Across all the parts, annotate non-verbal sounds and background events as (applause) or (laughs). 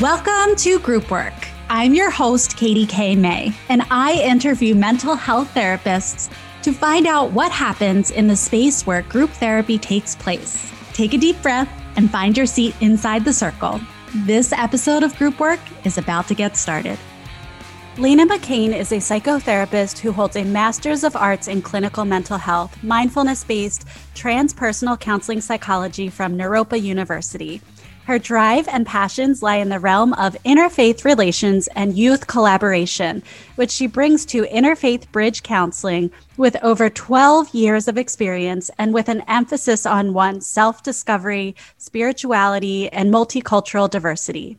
Welcome to Group Work. I'm your host, Katie K. May, and I interview mental health therapists to find out what happens in the space where group therapy takes place. Take a deep breath and find your seat inside the circle. This episode of Group Work is about to get started. Lena McCain is a psychotherapist who holds a Master's of Arts in Clinical Mental Health, mindfulness based transpersonal counseling psychology from Naropa University. Her drive and passions lie in the realm of interfaith relations and youth collaboration, which she brings to interfaith bridge counseling with over 12 years of experience and with an emphasis on one's self discovery, spirituality, and multicultural diversity.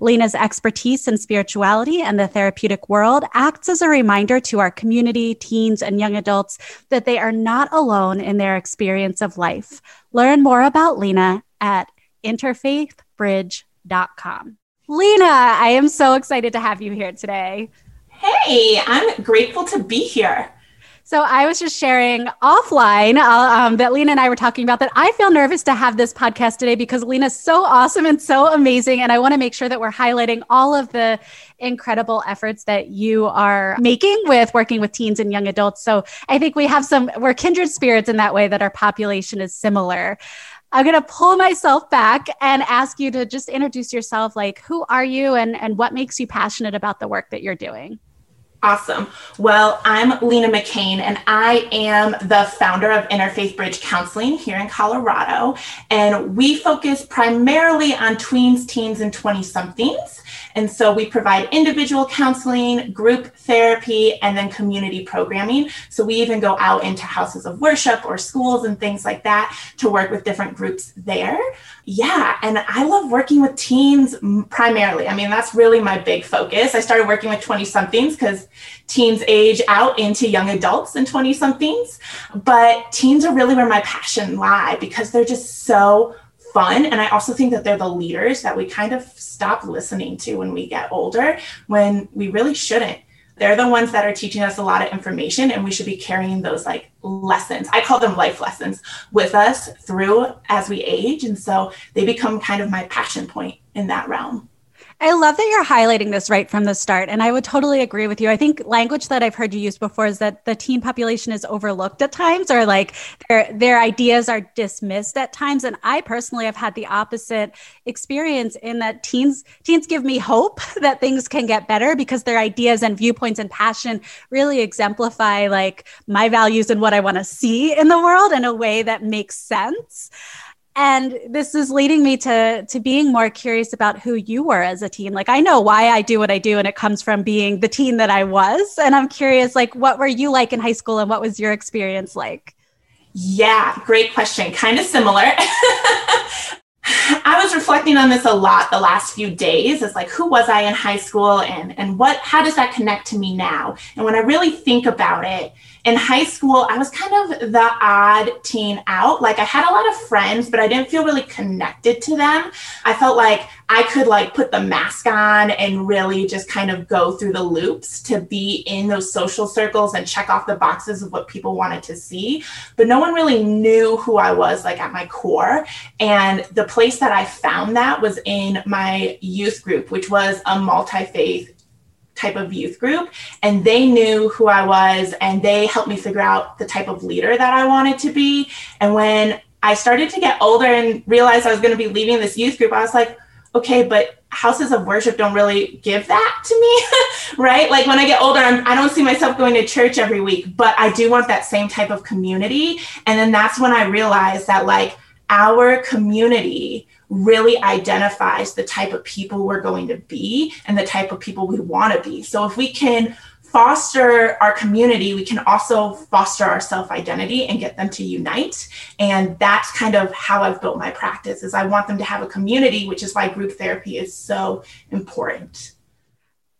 Lena's expertise in spirituality and the therapeutic world acts as a reminder to our community, teens, and young adults that they are not alone in their experience of life. Learn more about Lena at interfaithbridge.com. Lena, I am so excited to have you here today. Hey, I'm grateful to be here. So I was just sharing offline uh, um, that Lena and I were talking about that I feel nervous to have this podcast today because Lena's so awesome and so amazing. And I want to make sure that we're highlighting all of the incredible efforts that you are making with working with teens and young adults. So I think we have some, we're kindred spirits in that way that our population is similar. I'm going to pull myself back and ask you to just introduce yourself. Like, who are you and, and what makes you passionate about the work that you're doing? Awesome. Well, I'm Lena McCain, and I am the founder of Interfaith Bridge Counseling here in Colorado. And we focus primarily on tweens, teens, and 20 somethings. And so we provide individual counseling, group therapy, and then community programming. So we even go out into houses of worship or schools and things like that to work with different groups there. Yeah, and I love working with teens primarily. I mean, that's really my big focus. I started working with 20 somethings because teens age out into young adults and 20 somethings. But teens are really where my passion lie because they're just so fun. And I also think that they're the leaders that we kind of stop listening to when we get older, when we really shouldn't. They're the ones that are teaching us a lot of information, and we should be carrying those like lessons. I call them life lessons with us through as we age. And so they become kind of my passion point in that realm. I love that you're highlighting this right from the start. And I would totally agree with you. I think language that I've heard you use before is that the teen population is overlooked at times or like their their ideas are dismissed at times. And I personally have had the opposite experience in that teens teens give me hope (laughs) that things can get better because their ideas and viewpoints and passion really exemplify like my values and what I want to see in the world in a way that makes sense and this is leading me to to being more curious about who you were as a teen. Like i know why i do what i do and it comes from being the teen that i was. And i'm curious like what were you like in high school and what was your experience like? Yeah great question. Kind of similar. (laughs) I was reflecting on this a lot the last few days. It's like, who was I in high school and, and what, how does that connect to me now? And when I really think about it, in high school, I was kind of the odd teen out. Like I had a lot of friends, but I didn't feel really connected to them. I felt like I could like put the mask on and really just kind of go through the loops to be in those social circles and check off the boxes of what people wanted to see. But no one really knew who I was like at my core. And the place that I found that was in my youth group, which was a multi faith type of youth group and they knew who I was and they helped me figure out the type of leader that I wanted to be. And when I started to get older and realized I was going to be leaving this youth group, I was like, okay, but houses of worship don't really give that to me, (laughs) right? Like when I get older, I'm, I do not see myself going to church every week, but I do want that same type of community. And then that's when I realized that like our community really identifies the type of people we're going to be and the type of people we want to be. So if we can foster our community, we can also foster our self-identity and get them to unite. And that's kind of how I've built my practice is I want them to have a community, which is why group therapy is so important.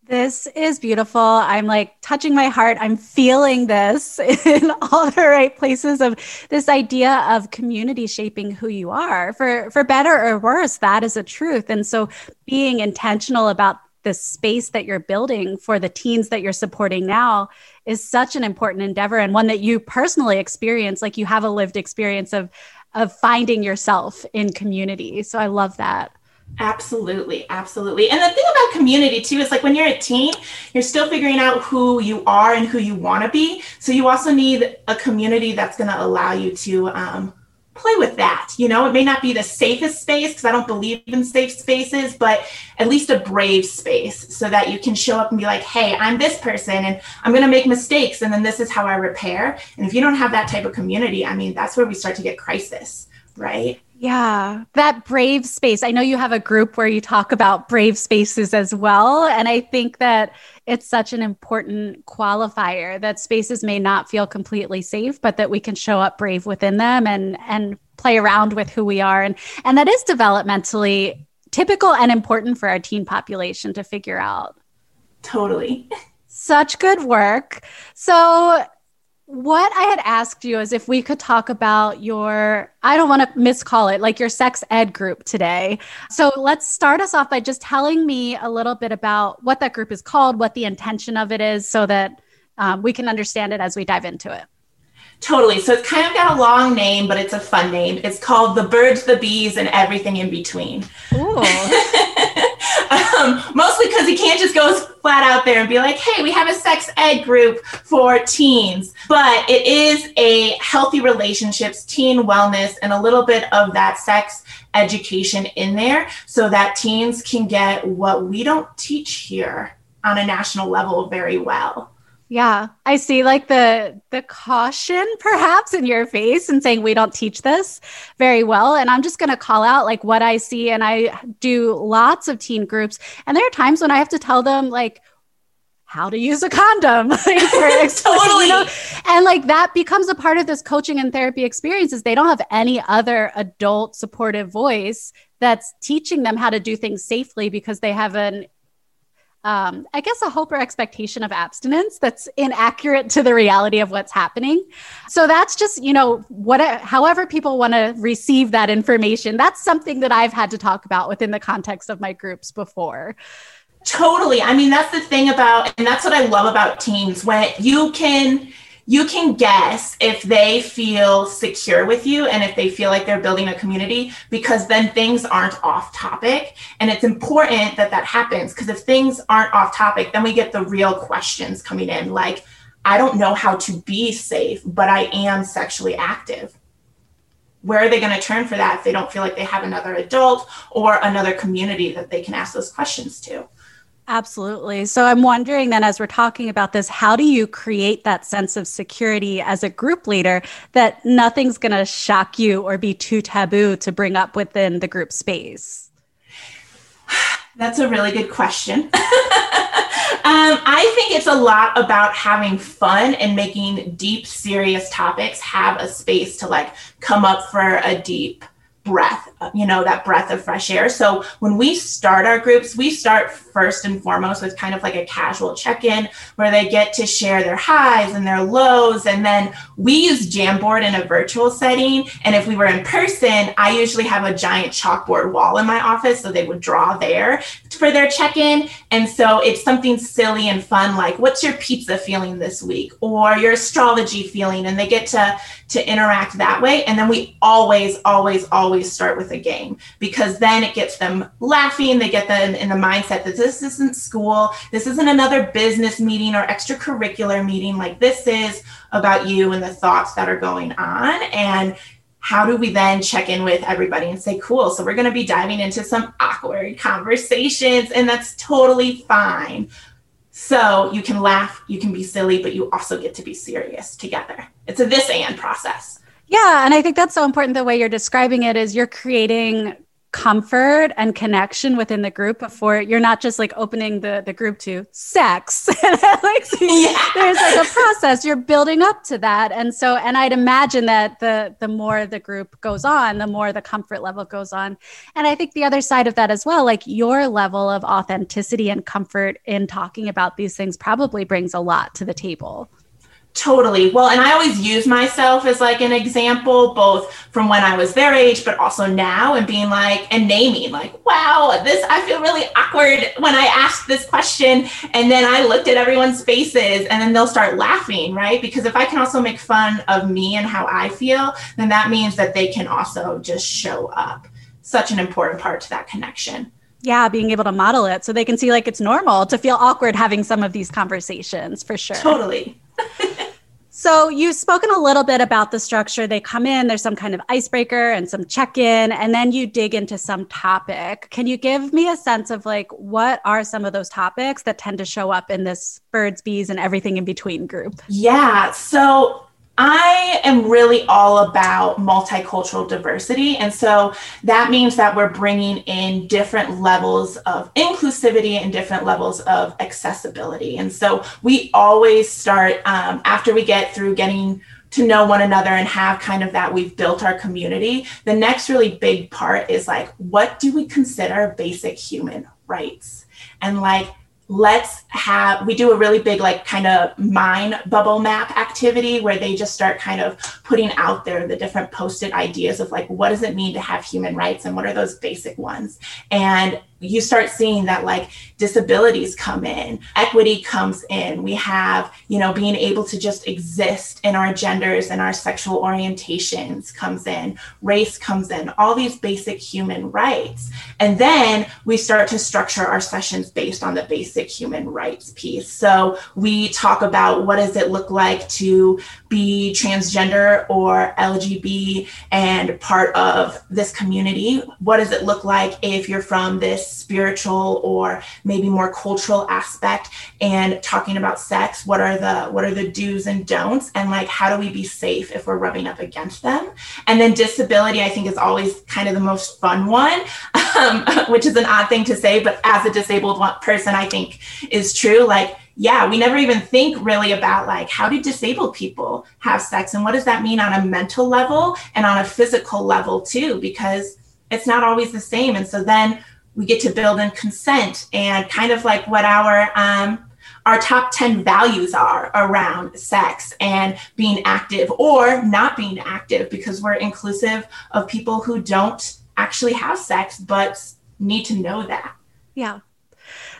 This is beautiful. I'm like touching my heart. I'm feeling this (laughs) in all the right places of this idea of community shaping who you are for for better or worse. That is a truth. And so being intentional about the space that you're building for the teens that you're supporting now is such an important endeavor and one that you personally experience like you have a lived experience of of finding yourself in community so i love that Absolutely, absolutely. And the thing about community too is like when you're a teen, you're still figuring out who you are and who you want to be. So you also need a community that's going to allow you to um, play with that. You know, it may not be the safest space because I don't believe in safe spaces, but at least a brave space so that you can show up and be like, hey, I'm this person and I'm going to make mistakes. And then this is how I repair. And if you don't have that type of community, I mean, that's where we start to get crisis, right? Yeah, that brave space. I know you have a group where you talk about brave spaces as well. And I think that it's such an important qualifier that spaces may not feel completely safe, but that we can show up brave within them and and play around with who we are. And and that is developmentally typical and important for our teen population to figure out. Totally. Such good work. So what I had asked you is if we could talk about your, I don't want to miscall it, like your sex ed group today. So let's start us off by just telling me a little bit about what that group is called, what the intention of it is, so that um, we can understand it as we dive into it. Totally. So it's kind of got a long name, but it's a fun name. It's called The Birds, the Bees, and Everything in Between. Ooh. (laughs) um, mostly because he can't just go flat out there and be like, hey, we have a sex ed group for teens. But it is a healthy relationships, teen wellness, and a little bit of that sex education in there so that teens can get what we don't teach here on a national level very well. Yeah, I see like the the caution perhaps in your face and saying we don't teach this very well and I'm just going to call out like what I see and I do lots of teen groups and there are times when I have to tell them like how to use a condom (laughs) like, (laughs) totally. You know? and like that becomes a part of this coaching and therapy experience is they don't have any other adult supportive voice that's teaching them how to do things safely because they have an um, I guess, a hope or expectation of abstinence that's inaccurate to the reality of what's happening. So that's just, you know, what, however people want to receive that information, that's something that I've had to talk about within the context of my groups before. Totally. I mean, that's the thing about, and that's what I love about teens when you can, you can guess if they feel secure with you and if they feel like they're building a community because then things aren't off topic. And it's important that that happens because if things aren't off topic then we get the real questions coming in. Like i don't know how to be safe but i am sexually active. Where are they going to turn for that if they don't feel like they have another adult or another community that they can ask those questions to Absolutely. So I'm wondering then, as we're talking about this, how do you create that sense of security as a group leader that nothing's going to shock you or be too taboo to bring up within the group space? (sighs) That's a really good question. (laughs) um, I think it's a lot about having fun and making deep, serious topics have a space to like come up for a deep breath, Uh, you know, that breath of fresh air. So when we start our groups, we start first and foremost with kind of like a casual check in where they get to share their highs and their lows. And then we use Jamboard in a virtual setting. And if we were in person, I usually have a giant chalkboard wall in my office. So they would draw there for their check in. And so it's something silly and fun like, what's your pizza feeling this week? Or your astrology feeling? And they get to, to interact that way. And then we always, always always start with a game because then it gets them laughing. They get them in the mindset that this isn't school, this isn't another business meeting or extracurricular meeting. Like this is about you and the thoughts that are going on. And how do we then check in with everybody and say, cool, so we're going to be diving into some awkward conversations, and that's totally fine. So you can laugh, you can be silly, but you also get to be serious together. It's a this and process. Yeah. And I think that's so important. The way you're describing it is you're creating comfort and connection within the group before you're not just like opening the, the group to sex. (laughs) like, (laughs) yeah. There's like a process. You're building up to that. And so, and I'd imagine that the the more the group goes on, the more the comfort level goes on. And I think the other side of that as well, like your level of authenticity and comfort in talking about these things probably brings a lot to the table. Totally. Well, and I always use myself as like an example, both from when I was their age, but also now, and being like, and naming, like, wow, this, I feel really awkward when I ask this question. And then I looked at everyone's faces and then they'll start laughing, right? Because if I can also make fun of me and how I feel, then that means that they can also just show up. Such an important part to that connection yeah being able to model it so they can see like it's normal to feel awkward having some of these conversations for sure totally (laughs) So you've spoken a little bit about the structure. They come in, there's some kind of icebreaker and some check-in, and then you dig into some topic. Can you give me a sense of like what are some of those topics that tend to show up in this birds, bees, and everything in between group? Yeah. So I am really all about multicultural diversity. And so that means that we're bringing in different levels of inclusivity and different levels of accessibility. And so we always start um, after we get through getting to know one another and have kind of that we've built our community. The next really big part is like, what do we consider basic human rights? And like, let's have we do a really big like kind of mind bubble map activity where they just start kind of putting out there the different posted ideas of like what does it mean to have human rights and what are those basic ones? And you start seeing that like disabilities come in equity comes in. We have you know being able to just exist in our genders and our sexual orientations comes in race comes in all these basic human rights. And then we start to structure our sessions based on the basic human rights piece. So we talk about what does it look like to be transgender or lgb and part of this community. What does it look like if you're from this spiritual or maybe more cultural aspect and talking about sex what are the what are the do's and don'ts and like how do we be safe if we're rubbing up against them? And then disability i think is always kind of the most fun one um, (laughs) which is an odd thing to say but as a disabled person i think is true. Like yeah, we never even think really about like how do disabled people have sex and what does that mean on a mental level and on a physical level too, because it's not always the same. And so then we get to build in consent and kind of like what our um, our top 10 values are around sex and being active or not being active because we're inclusive of people who don't actually have sex but need to know that. Yeah.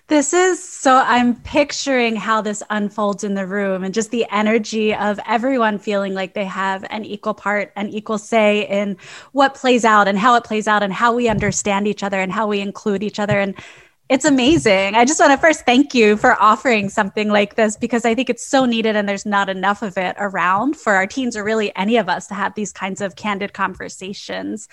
This is so I'm picturing how this unfolds in the room and just the energy of everyone feeling like they have an equal part, an equal say in what plays out and how it plays out and how we understand each other and how we include each other. And it's amazing. I just want to first thank you for offering something like this because I think it's so needed and there's not enough of it around for our teens or really any of us to have these kinds of candid conversations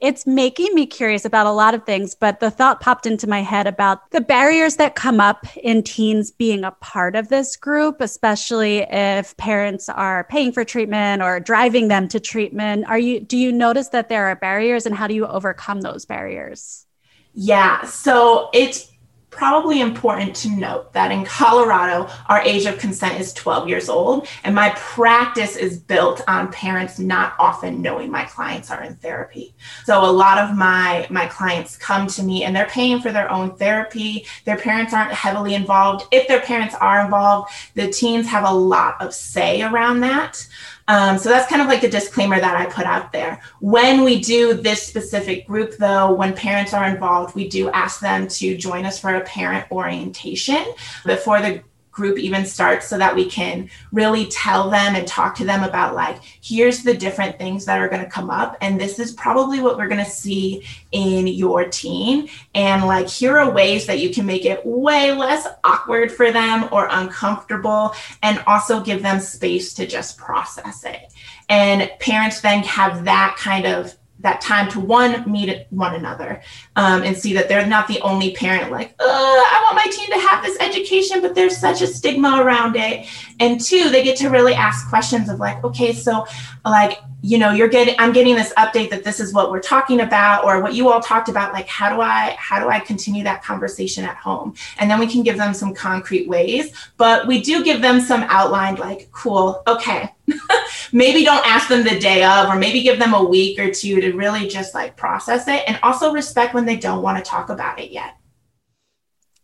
it's making me curious about a lot of things, but the thought popped into my head about the barriers that come up in teens being a part of this group, especially if parents are paying for treatment or driving them to treatment. Are you do you notice that there are barriers and how do you overcome those barriers? Yeah, so it's probably important to note that in Colorado, our age of consent is 12 years old, and my practice is built on parents not often knowing my clients are in therapy. So a lot of my my clients come to me and they're paying for their own therapy. Their parents aren't heavily involved. If their parents are involved, the teens have a lot of say around that. Um, so that's kind of like the disclaimer that I put out there. When we do this specific group, though, when parents are involved, we do ask them to join us for a parent orientation before the group even starts so that we can really tell them and talk to them about like here's the different things that are going to come up and this is probably what we're going to see in your teen and like here are ways that you can make it way less awkward for them or uncomfortable and also give them space to just process it. And parents then have that kind of that time to one meet one another um, and see that they're not the only parent like i want my teen to have this education but there's such a stigma around it. And two they get to really ask questions of like okay so like you know you're getting i'm getting this update that this is what we're talking about or what you all talked about like how do i how do i continue that conversation at home? And then we can give them some concrete ways but we do give them some outlined like cool okay (laughs) maybe don't ask them the day of or maybe give them a week or two to really just like process it and also respect when they don't want to talk about it yet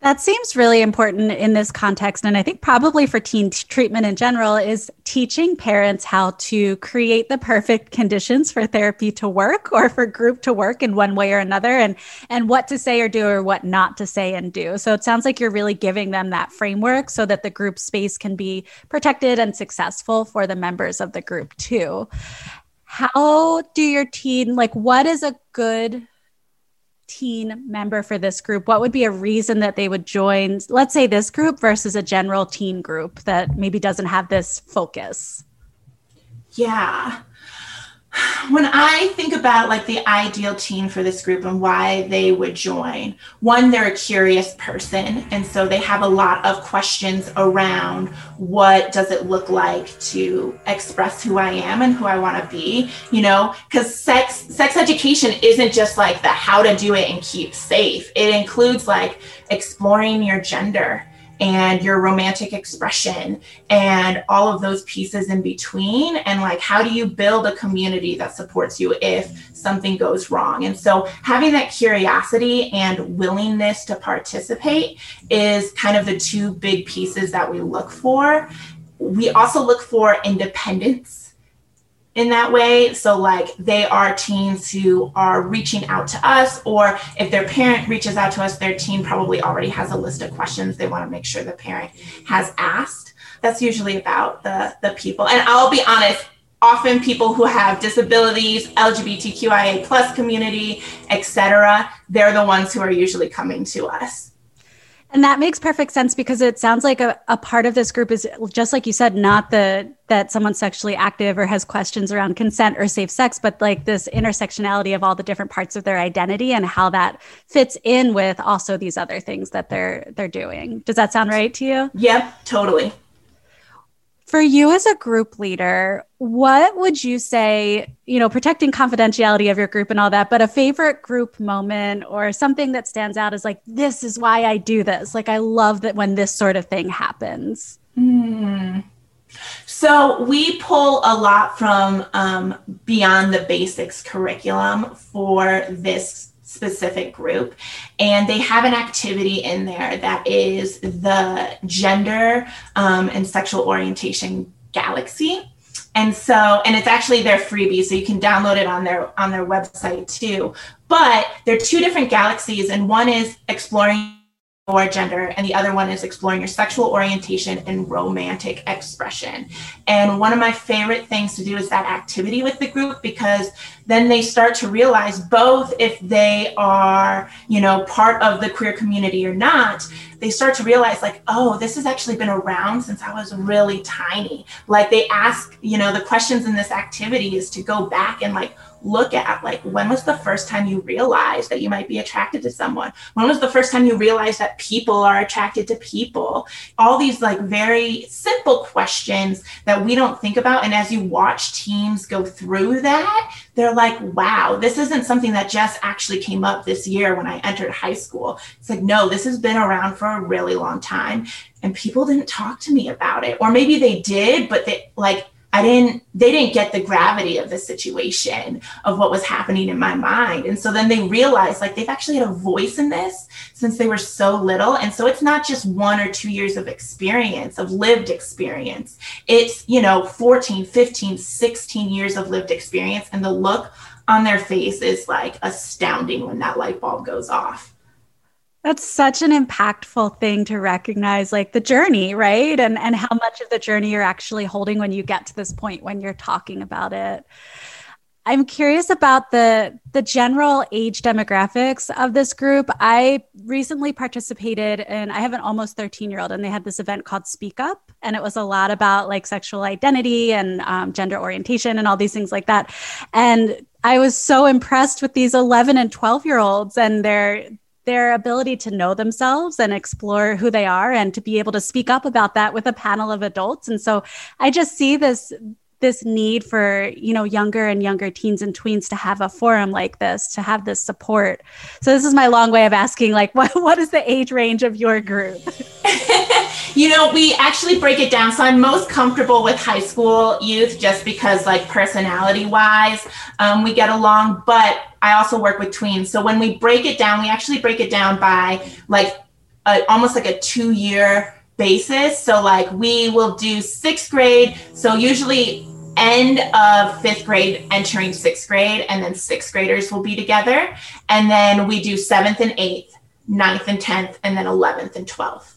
That seems really important in this context. And I think probably for teen t- treatment in general is teaching parents how to create the perfect conditions for therapy to work or for group to work in one way or another and, and what to say or do or what not to say and do. So it sounds like you're really giving them that framework so that the group space can be protected and successful for the members of the group too. How do your teen, like, what is a good teen member for this group, what would be a reason that they would join, let's say, this group versus a general teen group that maybe doesn't have this focus? Yeah when I think about like the ideal teen for this group and why they would join, one, they're a curious person. And so they have a lot of questions around what does it look like to express who I am and who I want to be, you know, because sex, sex education isn't just like the how to do it and keep safe. It includes like exploring your gender and your romantic expression and all of those pieces in between. And like how do you build a community that supports you if something goes wrong? And so having that curiosity and willingness to participate is kind of the two big pieces that we look for. We also look for independence in that way. So, like, they are teens who are reaching out to us, or if their parent reaches out to us, their teen probably already has a list of questions they want to make sure the parent has asked. That's usually about the, the people. And I'll be honest, often people who have disabilities, LGBTQIA plus community, etc., they're the ones who are usually coming to us. And that makes perfect sense because it sounds like a, a part of this group is just like you said, not the that someone's sexually active or has questions around consent or safe sex, but like this intersectionality of all the different parts of their identity and how that fits in with also these other things that they're they're doing. Does that sound right to you? Yep, totally. For you as a group leader, what would you say, you know, protecting confidentiality of your group and all that, but a favorite group moment or something that stands out is like, this is why I do this? Like, I love that when this sort of thing happens. Mm. So we pull a lot from um, Beyond the Basics curriculum for this specific group. And they have an activity in there that is the gender um, and sexual orientation galaxy. And so, and it's actually their freebie, so you can download it on their on their website too. But they're two different galaxies, and one is exploring or gender, and the other one is exploring your sexual orientation and romantic expression. And one of my favorite things to do is that activity with the group because then they start to realize both if they are, you know, part of the queer community or not, they start to realize like, oh, this has actually been around since I was really tiny. Like they ask, you know, the questions in this activity is to go back and like look at like when was the first time you realized that you might be attracted to someone? When was the first time you realized that people are attracted to people? All these like very simple questions that we don't think about and as you watch teams go through that they're like wow this isn't something that just actually came up this year when i entered high school. It's like no this has been around for a really long time and people didn't talk to me about it. Or maybe they did but they like I didn't, they didn't get the gravity of the situation of what was happening in my mind. And so then they realized like they've actually had a voice in this since they were so little. And so it's not just one or two years of experience, of lived experience. It's, you know, 14, 15, 16 years of lived experience. And the look on their face is like astounding when that light bulb goes off. That's such an impactful thing to recognize like the journey, right? And and how much of the journey you're actually holding when you get to this point when you're talking about it. I'm curious about the the general age demographics of this group. I recently participated in I have an almost 13 year old and they had this event called Speak Up and it was a lot about like sexual identity and um, gender orientation and all these things like that. And I was so impressed with these 11 and 12 year olds and their their ability to know themselves and explore who they are and to be able to speak up about that with a panel of adults. And so I just see this this need for you know younger and younger teens and tweens to have a forum like this to have this support so this is my long way of asking like (laughs) what, what is the age range of your group (laughs) you know we actually break it down so i'm most comfortable with high school youth just because like personality wise um, we get along but I also work with tweens. So when we break it down, we actually break it down by like a, almost like a two year basis. So, like, we will do sixth grade. So, usually, end of fifth grade, entering sixth grade, and then sixth graders will be together. And then we do seventh and eighth, ninth and 10th, and then 11th and 12th.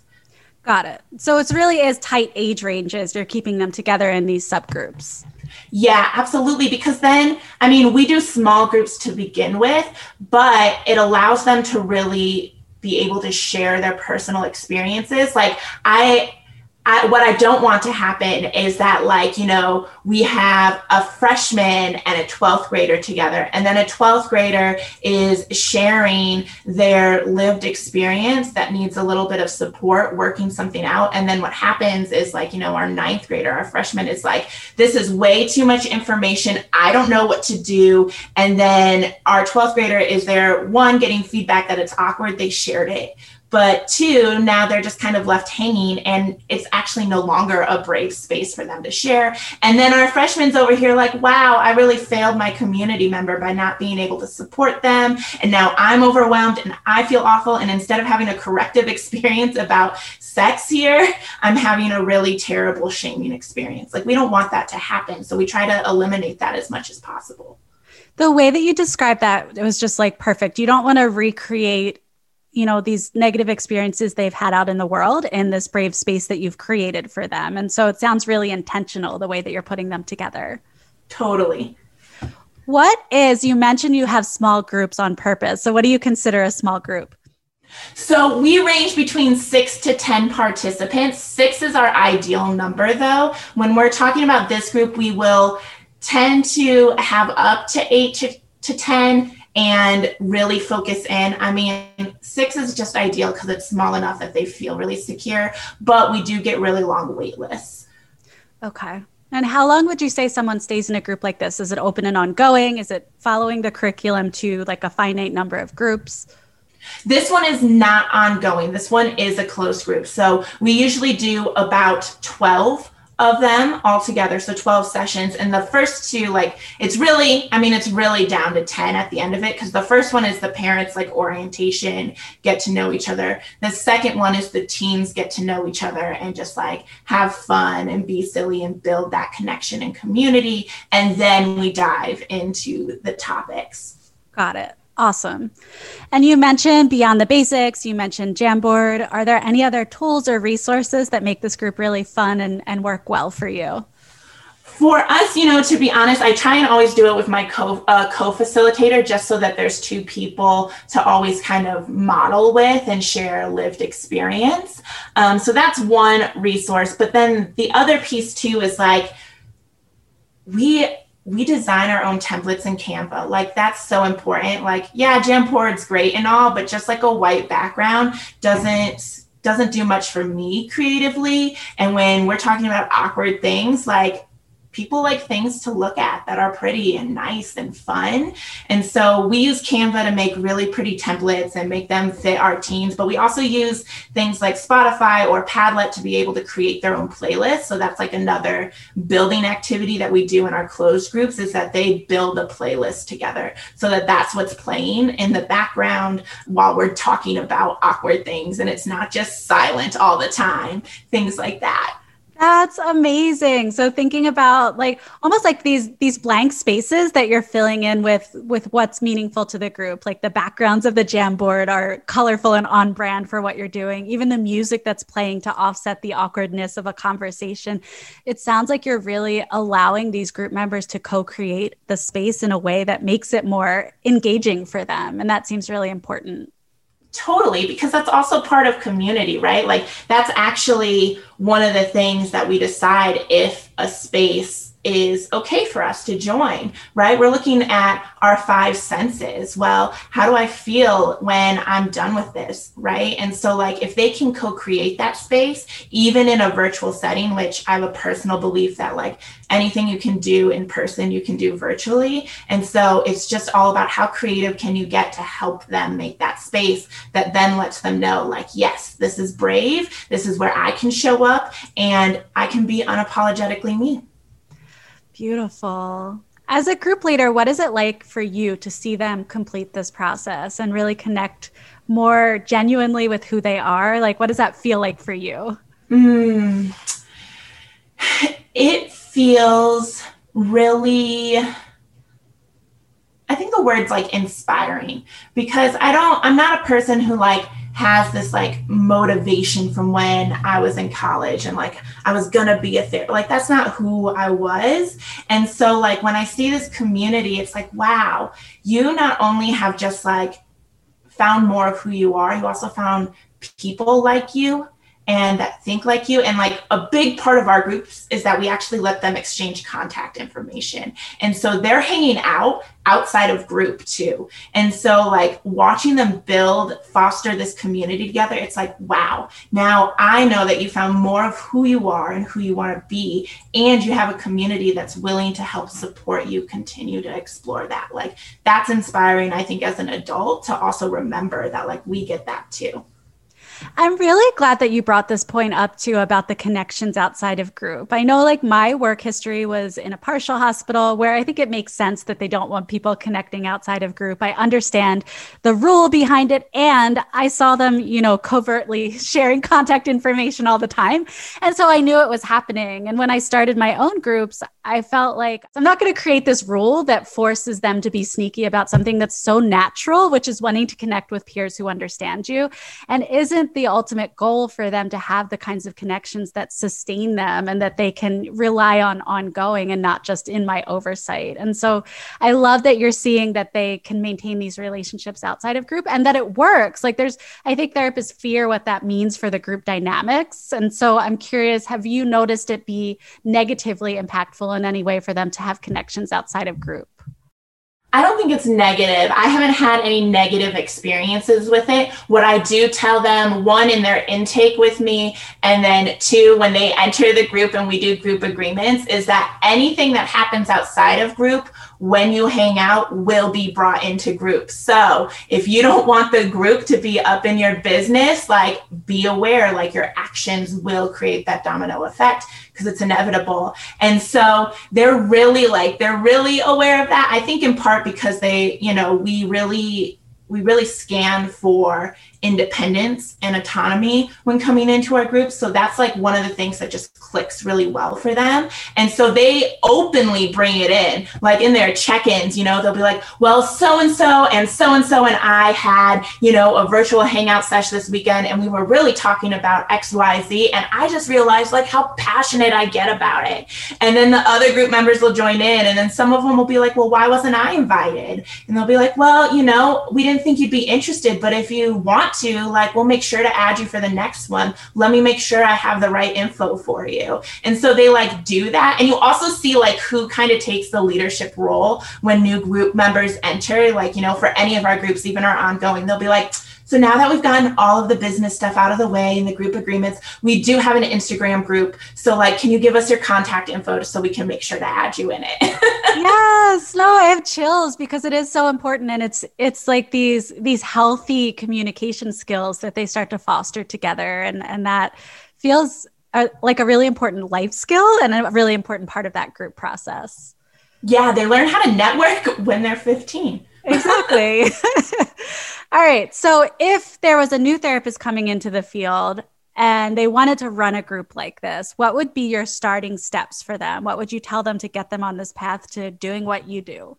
Got it. So, it's really as tight age ranges. You're keeping them together in these subgroups. Yeah, absolutely. Because then, I mean, we do small groups to begin with, but it allows them to really be able to share their personal experiences. Like, I, I, what I don't want to happen is that, like, you know, we have a freshman and a 12th grader together, and then a 12th grader is sharing their lived experience that needs a little bit of support, working something out. And then what happens is, like, you know, our ninth grader, our freshman is like, this is way too much information. I don't know what to do. And then our 12th grader is there, one, getting feedback that it's awkward, they shared it but two now they're just kind of left hanging and it's actually no longer a brave space for them to share. And then our freshmen over here like wow i really failed my community member by not being able to support them. And now i'm overwhelmed and i feel awful. And instead of having a corrective (laughs) experience about sex here i'm having a really terrible shaming experience. Like we don't want that to happen. So we try to eliminate that as much as possible. The way that you described that it was just like perfect. You don't want to recreate you know these negative experiences they've had out in the world in this brave space that you've created for them. And so it sounds really intentional the way that you're putting them together. Totally. What is you mentioned you have small groups on purpose. So what do you consider a small group? So we range between six to 10 participants. Six is our ideal number, though. When we're talking about this group, we will tend to have up to eight to, to 10 and really focus in. I mean, six is just ideal because it's small enough that they feel really secure, but we do get really long wait lists. Okay. And how long would you say someone stays in a group like this? Is it open and ongoing? Is it following the curriculum to like a finite number of groups? This one is not ongoing. This one is a closed group. So we usually do about 12 of them all together so 12 sessions. And the first two like it's really i mean it's really down to 10 at the end of it because the first one is the parents like orientation get to know each other. The second one is the teens get to know each other and just like have fun and be silly and build that connection and community. And then we dive into the topics. Got it Awesome. And you mentioned Beyond the Basics, you mentioned Jamboard. Are there any other tools or resources that make this group really fun and, and work well for you? For us, you know, to be honest, I try and always do it with my co uh, co-facilitator, just so that there's two people to always kind of model with and share lived experience. Um, so that's one resource. But then the other piece too is like we we design our own templates in Canva. Like that's so important. Like, yeah, Jamboard's great and all, but just like a white background doesn't doesn't do much for me creatively. And when we're talking about awkward things, like people like things to look at that are pretty and nice and fun. And so we use Canva to make really pretty templates and make them fit our teams. But we also use things like Spotify or Padlet to be able to create their own playlists. So that's like another building activity that we do in our closed groups is that they build a playlist together so that that's what's playing in the background while we're talking about awkward things. And it's not just silent all the time, things like that. That's amazing. So thinking about like almost like these these blank spaces that you're filling in with with what's meaningful to the group. Like the backgrounds of the Jamboard are colorful and on brand for what you're doing. Even the music that's playing to offset the awkwardness of a conversation. It sounds like you're really allowing these group members to co-create the space in a way that makes it more engaging for them and that seems really important. Totally, because that's also part of community, right? Like, that's actually one of the things that we decide if a space is okay for us to join, right? We're looking at our five senses. Well, how do I feel when I'm done with this, right? And so, like, if they can co create that space, even in a virtual setting, which I have a personal belief that, like, anything you can do in person, you can do virtually. And so, it's just all about how creative can you get to help them make that space that then lets them know, like, yes, this is brave. This is where I can show up and I can be unapologetically me. Beautiful. As a group leader, what is it like for you to see them complete this process and really connect more genuinely with who they are? Like, what does that feel like for you? Mm, (sighs) it feels really I think the word's like inspiring because I don't I'm not a person who like has this like motivation from when I was in college and like I was gonna be a therapist. Like that's not who I was. And so like when I see this community, it's like, wow, you not only have just like found more of who you are, you also found people like you and that think like you. And like a big part of our groups is that we actually let them exchange contact information. And so they're hanging out outside of group too. And so like watching them build, foster this community together, it's like, wow, now I know that you found more of who you are and who you want to be. And you have a community that's willing to help support you continue to explore that. Like that's inspiring, I think, as an adult to also remember that like we get that too. I'm really glad that you brought this point up too about the connections outside of group. I know like my work history was in a partial hospital where I think it makes sense that they don't want people connecting outside of group. I understand the rule behind it and I saw them, you know, covertly (laughs) sharing contact information all the time. And so I knew it was happening. And when I started my own groups, I felt like I'm not going to create this rule that forces them to be sneaky about something that's so natural, which is wanting to connect with peers who understand you and isn't the ultimate goal for them to have the kinds of connections that sustain them and that they can rely on ongoing and not just in my oversight. And so I love that you're seeing that they can maintain these relationships outside of group and that it works. Like there's, I think therapists fear what that means for the group dynamics. And so I'm curious, have you noticed it be negatively impactful? in any way for them to have connections outside of group? I don't think it's negative. I haven't had any negative experiences with it. What I do tell them, one, in their intake with me, and then two, when they enter the group and we do group agreements, is that anything that happens outside of group when you hang out will be brought into groups. So if you don't want the group to be up in your business, like be aware, like your actions will create that domino effect because it's inevitable. And so they're really like, they're really aware of that. I think in part because they, you know, we really, we really scan for independence and autonomy when coming into our group. So that's like one of the things that just clicks really well for them. And so they openly bring it in, like in their check ins, you know, they'll be like, well, so and so and so and so and I had, you know, a virtual hangout session this weekend and we were really talking about XYZ. And I just realized like how passionate I get about it. And then the other group members will join in. And then some of them will be like, well, why wasn't I invited? And they'll be like, well, you know, we didn't think you'd be interested, but if you want want to, like, we'll make sure to add you for the next one. Let me make sure I have the right info for you. And so they like do that. And you also see like who kind of takes the leadership role when new group members enter. Like, you know, for any of our groups, even our ongoing, they'll be like, so now that we've gotten all of the business stuff out of the way and the group agreements, we do have an Instagram group. So like, can you give us your contact info so we can make sure to add you in it? (laughs) yes. No, I have chills because it is so important. And it's, it's like these, these healthy communication skills that they start to foster together. And, and that feels uh, like a really important life skill and a really important part of that group process. Yeah. They learn how to network when they're 15. Exactly. (laughs) All right. So, if there was a new therapist coming into the field and they wanted to run a group like this, what would be your starting steps for them? What would you tell them to get them on this path to doing what you do?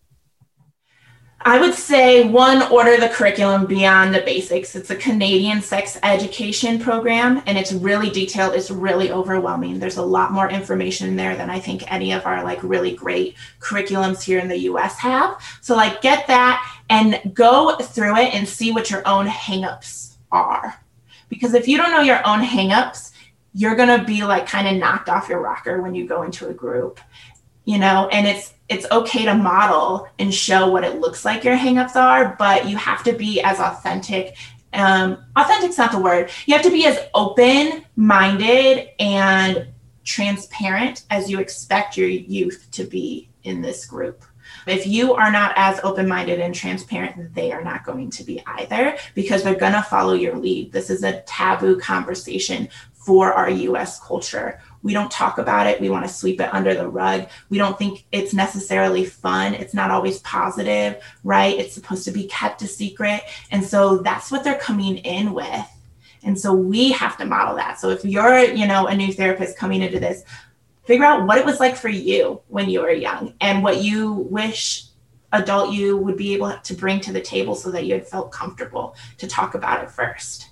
I would say one, order the curriculum beyond the basics. It's a Canadian sex education program and it's really detailed. It's really overwhelming. There's a lot more information in there than I think any of our like really great curriculums here in the US have. So like get that and go through it and see what your own hangups are. Because if you don't know your own hangups, you're going to be like kind of knocked off your rocker when you go into a group. You know, and it's it's okay to model and show what it looks like your hangups are, but you have to be as authentic. Um, authentic's not the word. You have to be as open minded and transparent as you expect your youth to be in this group. If you are not as open minded and transparent, they are not going to be either because they're going to follow your lead. This is a taboo conversation for our US culture we don't talk about it. We want to sweep it under the rug. We don't think it's necessarily fun. It's not always positive, right? It's supposed to be kept a secret. And so that's what they're coming in with. And so we have to model that. So if you're, you know, a new therapist coming into this, figure out what it was like for you when you were young and what you wish adult you would be able to bring to the table so that you had felt comfortable to talk about it first.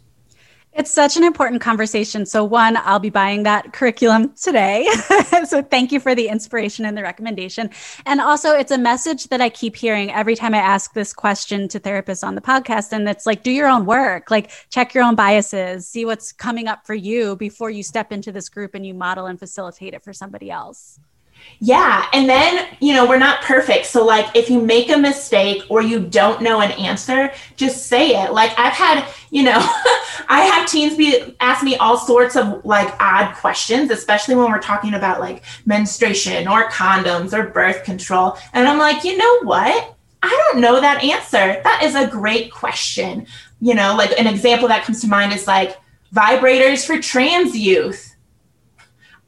It's such an important conversation. So, one, I'll be buying that curriculum today. (laughs) so, thank you for the inspiration and the recommendation. And also, it's a message that I keep hearing every time I ask this question to therapists on the podcast. And it's like, do your own work, like, check your own biases, see what's coming up for you before you step into this group and you model and facilitate it for somebody else. Yeah. And then, you know, we're not perfect. So, like, if you make a mistake or you don't know an answer, just say it. Like, I've had, you know, (laughs) I have teens be ask me all sorts of like odd questions, especially when we're talking about like menstruation or condoms or birth control. And I'm like, you know what? I don't know that answer. That is a great question. You know, like an example that comes to mind is like vibrators for trans youth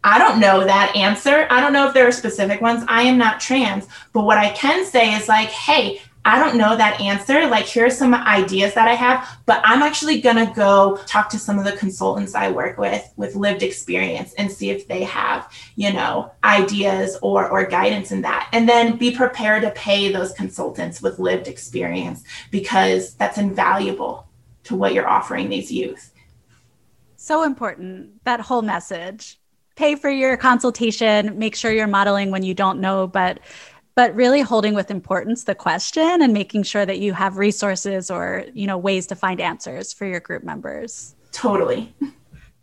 I don't know that answer. I don't know if there are specific ones. I am not trans. But what I can say is like, hey, I don't know that answer. Like, here are some ideas that I have, but I'm actually going to go talk to some of the consultants I work with with lived experience and see if they have, you know, ideas or, or guidance in that. And then be prepared to pay those consultants with lived experience because that's invaluable to what you're offering these youth. So important, that whole message pay for your consultation, make sure you're modeling when you don't know, but but really holding with importance the question and making sure that you have resources or you know ways to find answers for your group members. Totally.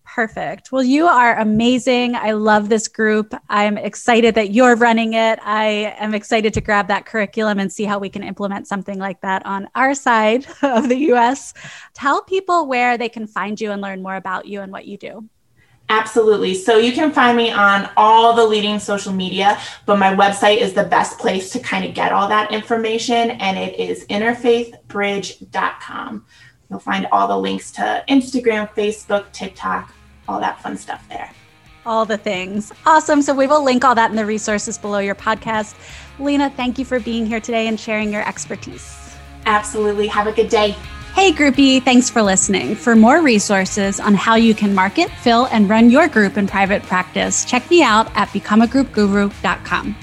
Perfect. Well, you are amazing. I love this group. I'm excited that you're running it. I am excited to grab that curriculum and see how we can implement something like that on our side (laughs) of the US. Tell people where they can find you and learn more about you and what you do. Absolutely. So you can find me on all the leading social media, but my website is the best place to kind of get all that information, and it is interfaithbridge.com. You'll find all the links to Instagram, Facebook, TikTok, all that fun stuff there. All the things. Awesome. So we will link all that in the resources below your podcast. Lena, thank you for being here today and sharing your expertise. Absolutely. Have a good day. Hey, groupie, thanks for listening. For more resources on how you can market, fill, and run your group in private practice, check me out at becomeagroupguru.com.